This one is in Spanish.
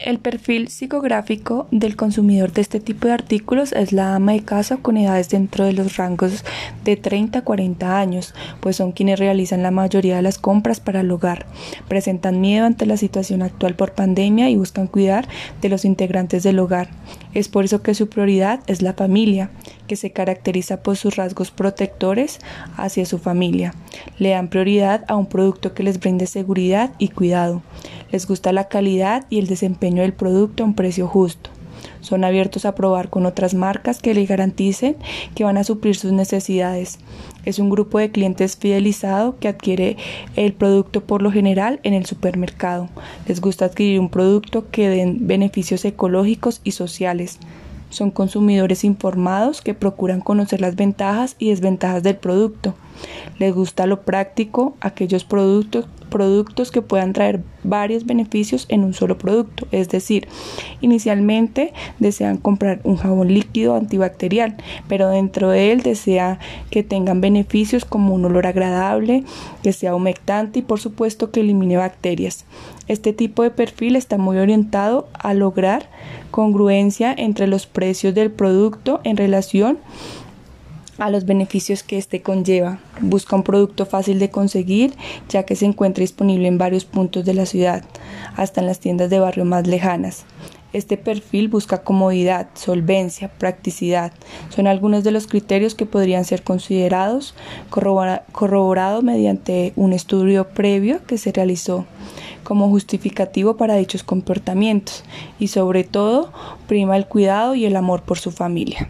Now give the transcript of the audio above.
El perfil psicográfico del consumidor de este tipo de artículos es la ama de casa con edades dentro de los rangos de 30 a 40 años, pues son quienes realizan la mayoría de las compras para el hogar. Presentan miedo ante la situación actual por pandemia y buscan cuidar de los integrantes del hogar. Es por eso que su prioridad es la familia, que se caracteriza por sus rasgos protectores hacia su familia. Le dan prioridad a un producto que les brinde seguridad y cuidado. Les gusta la calidad y el desempeño del producto a un precio justo. Son abiertos a probar con otras marcas que les garanticen que van a suplir sus necesidades. Es un grupo de clientes fidelizado que adquiere el producto por lo general en el supermercado. Les gusta adquirir un producto que den beneficios ecológicos y sociales. Son consumidores informados que procuran conocer las ventajas y desventajas del producto. Les gusta lo práctico, aquellos productos productos que puedan traer varios beneficios en un solo producto. Es decir, inicialmente desean comprar un jabón líquido antibacterial, pero dentro de él desea que tengan beneficios como un olor agradable, que sea humectante y por supuesto que elimine bacterias. Este tipo de perfil está muy orientado a lograr congruencia entre los precios del producto en relación a los beneficios que éste conlleva. Busca un producto fácil de conseguir, ya que se encuentra disponible en varios puntos de la ciudad, hasta en las tiendas de barrio más lejanas. Este perfil busca comodidad, solvencia, practicidad. Son algunos de los criterios que podrían ser considerados corroborado mediante un estudio previo que se realizó como justificativo para dichos comportamientos y sobre todo prima el cuidado y el amor por su familia.